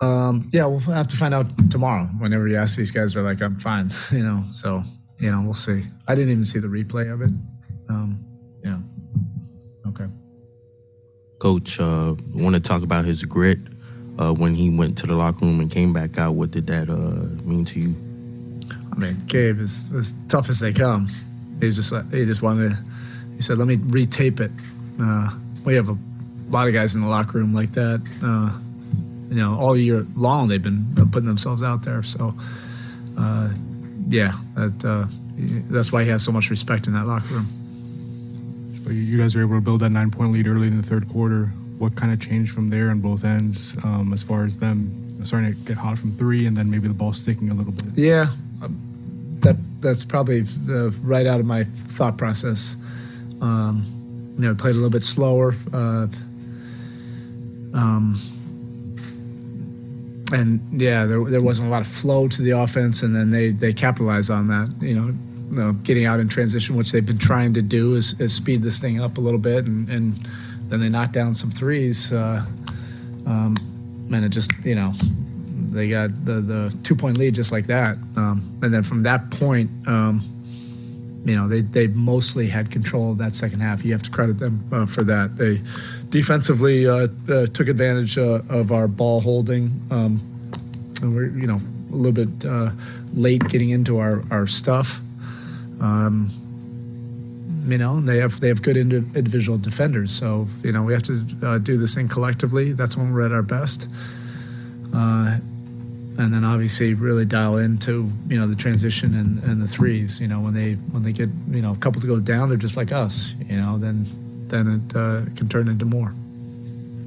Um, yeah, we'll have to find out tomorrow. Whenever you ask these guys, they're like, "I'm fine," you know. So, you know, we'll see. I didn't even see the replay of it. Um, yeah. Okay. Coach, uh, want to talk about his grit uh, when he went to the locker room and came back out. What did that uh, mean to you? I mean, Gabe is as tough as they come. He just he just wanted. To, he said, "Let me retape it." Uh, we have a lot of guys in the locker room like that. Uh, you know, all year long they've been putting themselves out there. So, uh, yeah, that uh, that's why he has so much respect in that locker room. So you guys were able to build that nine point lead early in the third quarter. What kind of changed from there on both ends, um, as far as them starting to get hot from three, and then maybe the ball sticking a little bit? Yeah, um, that that's probably uh, right out of my thought process. Um, you know, played a little bit slower. Uh, um, and yeah, there, there wasn't a lot of flow to the offense, and then they they capitalized on that. You know, you know getting out in transition, which they've been trying to do, is, is speed this thing up a little bit, and, and then they knocked down some threes, uh, um, and it just you know they got the the two point lead just like that, um, and then from that point. Um, you know they they mostly had control of that second half. You have to credit them uh, for that. They defensively uh, uh, took advantage uh, of our ball holding. Um, and we're you know a little bit uh, late getting into our our stuff. Um, you know they have they have good individual defenders, so you know we have to uh, do this thing collectively. That's when we're at our best and then obviously really dial into you know the transition and, and the threes. You know when they when they get you know a couple to go down, they're just like us. You know then then it uh, can turn into more.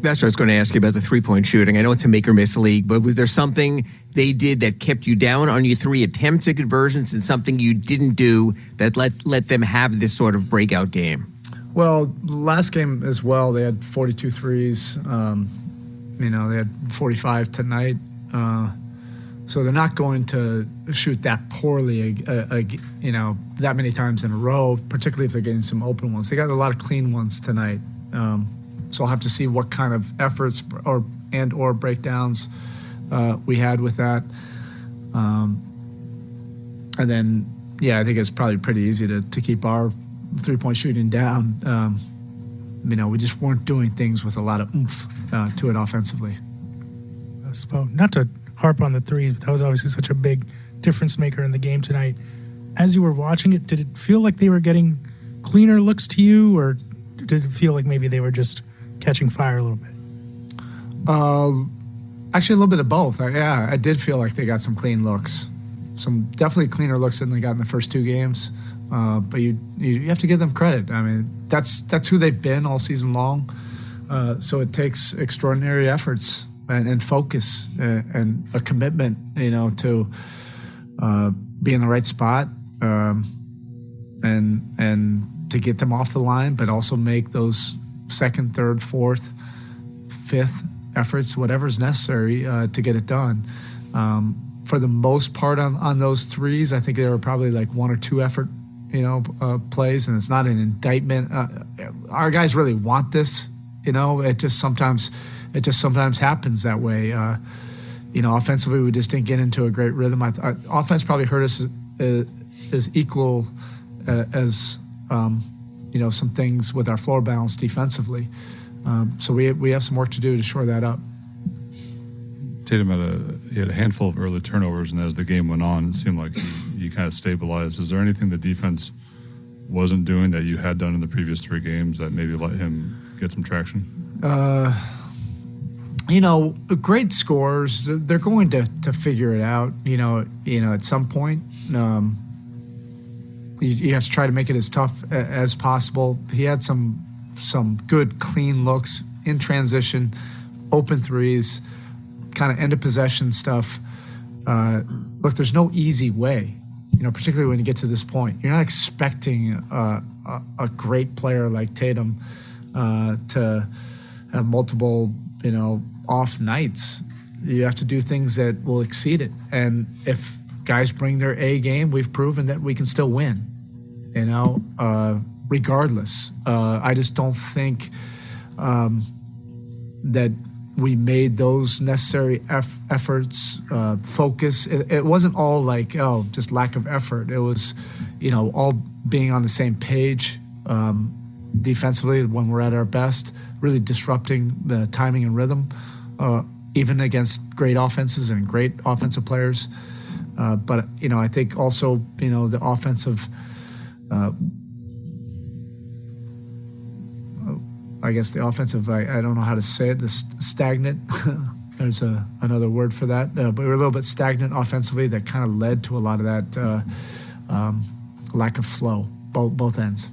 That's what I was going to ask you about the three point shooting. I know it's a make or miss league, but was there something they did that kept you down on your three attempts at conversions and something you didn't do that let let them have this sort of breakout game? Well, last game as well, they had 42 threes. Um, you know, they had 45 tonight. Uh, so they're not going to shoot that poorly, uh, uh, you know, that many times in a row, particularly if they're getting some open ones. They got a lot of clean ones tonight. Um, so I'll have to see what kind of efforts or and or breakdowns uh, we had with that. Um, and then, yeah, I think it's probably pretty easy to, to keep our three point shooting down. Um, you know, we just weren't doing things with a lot of oomph uh, to it offensively. Spo, not to harp on the three. That was obviously such a big difference maker in the game tonight. As you were watching it, did it feel like they were getting cleaner looks to you, or did it feel like maybe they were just catching fire a little bit? Uh, actually, a little bit of both. I, yeah, I did feel like they got some clean looks, some definitely cleaner looks than they got in the first two games. Uh, but you, you have to give them credit. I mean, that's that's who they've been all season long. Uh, so it takes extraordinary efforts and, and focus and, uh, and, a commitment, you know, to uh, be in the right spot um, and and to get them off the line, but also make those second, third, fourth, fifth efforts, whatever's necessary uh, to get it done. Um, for the most part, on, on those threes, I think there were probably like one or two effort, you know, uh, plays, and it's not an indictment. Uh, our guys really want this, you know. It just sometimes it just sometimes happens that way. Uh, you know, offensively, we just didn't get into a great rhythm. I, I, offense probably hurt us as, as equal uh, as um, you know some things with our floor balance defensively. Um, so we we have some work to do to shore that up. Tatum had a he had a handful of early turnovers, and as the game went on, it seemed like he, he kind of stabilized. Is there anything the defense wasn't doing that you had done in the previous three games that maybe let him get some traction? Uh, you know, great scores. They're going to, to figure it out. You know, you know, at some point, um, you, you, have to try to make it as tough as possible. He had some some good, clean looks in transition, open threes. kind of end of possession stuff. Uh, look, there's no easy way. You know, particularly when you get to this point, you're not expecting uh, a, a great player like Tatum uh, to have multiple, you know, off nights. You have to do things that will exceed it. And if guys bring their A game, we've proven that we can still win. You know, uh, regardless. Uh, I just don't think um, that we made those necessary eff- efforts, uh, focus. It, it, wasn't all like, oh, just lack of effort. It was, you know, all being on the same page um, defensively when we're at our best, really disrupting the timing and rhythm, uh, even against great offenses and great offensive players. Uh, but, you know, I think also, you know, the offensive. Uh, I guess the offensive, I, I don't know how to say it, the st- stagnant. There's a, another word for that. Uh, but we were a little bit stagnant offensively that kind of led to a lot of that uh, um, lack of flow, both, both ends.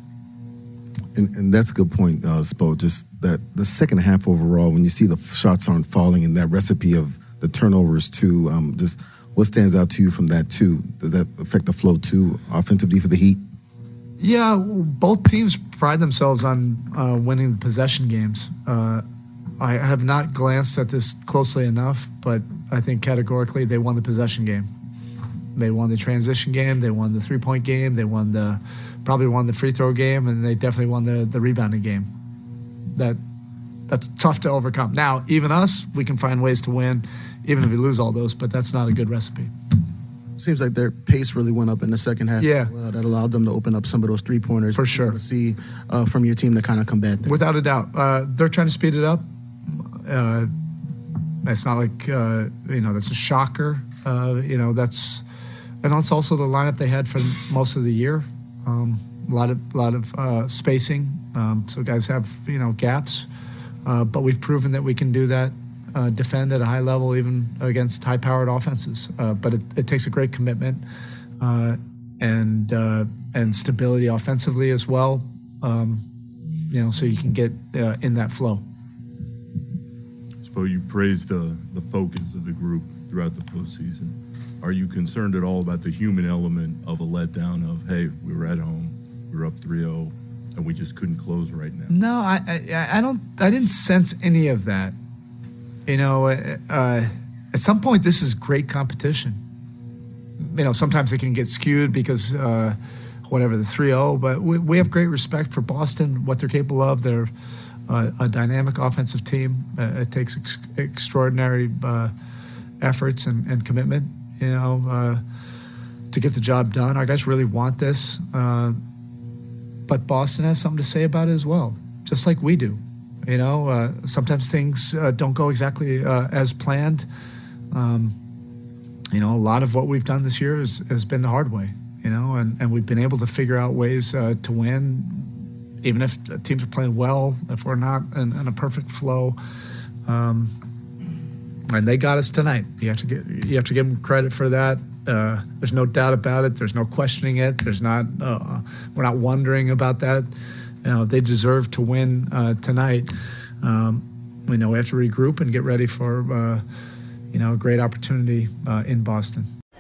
And, and that's a good point, uh, Spo. Just that the second half overall, when you see the shots aren't falling and that recipe of the turnovers too, um, just what stands out to you from that too? Does that affect the flow too, offensively for the Heat? Yeah, both teams pride themselves on uh, winning the possession games. Uh, I have not glanced at this closely enough, but I think categorically they won the possession game. They won the transition game. They won the three point game. They won the probably won the free throw game, and they definitely won the the rebounding game. That that's tough to overcome. Now, even us, we can find ways to win, even if we lose all those. But that's not a good recipe seems like their pace really went up in the second half. Yeah, well, that allowed them to open up some of those three pointers. For sure. To see uh, from your team to kind of combat that. Without a doubt, uh, they're trying to speed it up. Uh, it's not like uh, you know that's a shocker. Uh, you know that's and that's also the lineup they had for most of the year. Um, a lot of lot of uh, spacing, um, so guys have you know gaps, but we've proven that we can do that uh, defend at a high level, even against high powered offenses. Uh, but it, it, takes a great commitment uh, and uh, and stability offensively as well. Um, you know, so you can get uh, in that flow. Spo, you praised the the focus of the group throughout the postseason. Are you concerned at all about the human element of a letdown of, hey, we were at home, we were up 3-0, and we just couldn't close right now? No, I, I, I don't. I didn't sense any of that. You know, uh, uh, at some point, this is great competition. You know, sometimes it can get skewed because uh, whatever the 3 0, but we, we, have great respect for Boston, what they're capable of. They're uh, a dynamic offensive team. Uh, it takes ex- extraordinary uh, efforts and, and, commitment, you know, to get the job done. Our guys really want this. but Boston has something to say about it as well, just like we do. You know, uh, sometimes things uh, don't go exactly uh, as planned. Um, you know, a lot of what we've done this year has, has been the hard way. You know, and, and we've been able to figure out ways uh, to win, even if teams are playing well. If we're not in, in a perfect flow, um, and they got us tonight. You have to get you have to give them credit for that. Uh, there's no doubt about it. There's no questioning it. There's not. Uh, we're not wondering about that you know, they deserve to win uh, tonight. Um, we know we have to regroup and get ready for, uh, you know, a great opportunity uh, in Boston.